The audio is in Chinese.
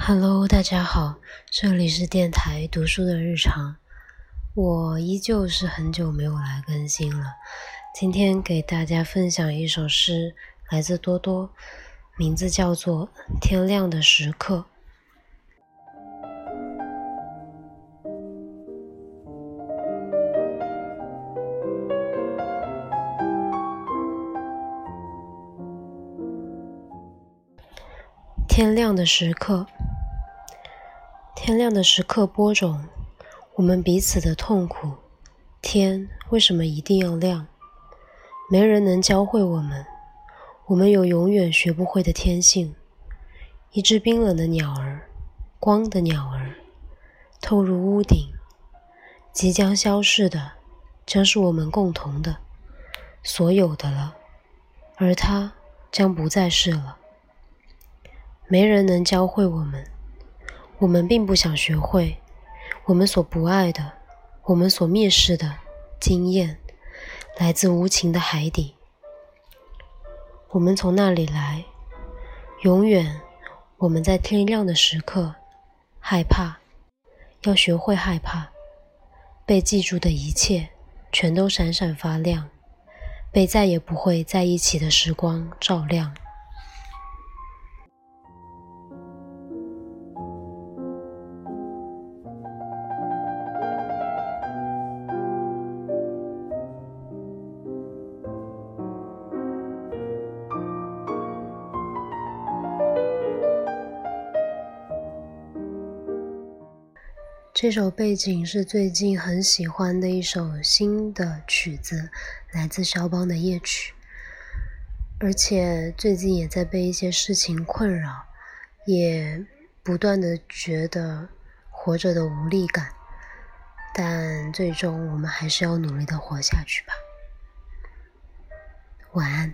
Hello，大家好，这里是电台读书的日常。我依旧是很久没有来更新了。今天给大家分享一首诗，来自多多，名字叫做《天亮的时刻》。天亮的时刻。天亮的时刻播种，我们彼此的痛苦。天为什么一定要亮？没人能教会我们。我们有永远学不会的天性。一只冰冷的鸟儿，光的鸟儿，透入屋顶。即将消逝的，将是我们共同的、所有的了。而它将不再是了。没人能教会我们。我们并不想学会我们所不爱的，我们所蔑视的经验，来自无情的海底。我们从那里来，永远。我们在天亮的时刻害怕，要学会害怕。被记住的一切，全都闪闪发亮，被再也不会在一起的时光照亮。这首背景是最近很喜欢的一首新的曲子，来自肖邦的夜曲。而且最近也在被一些事情困扰，也不断的觉得活着的无力感。但最终我们还是要努力的活下去吧。晚安。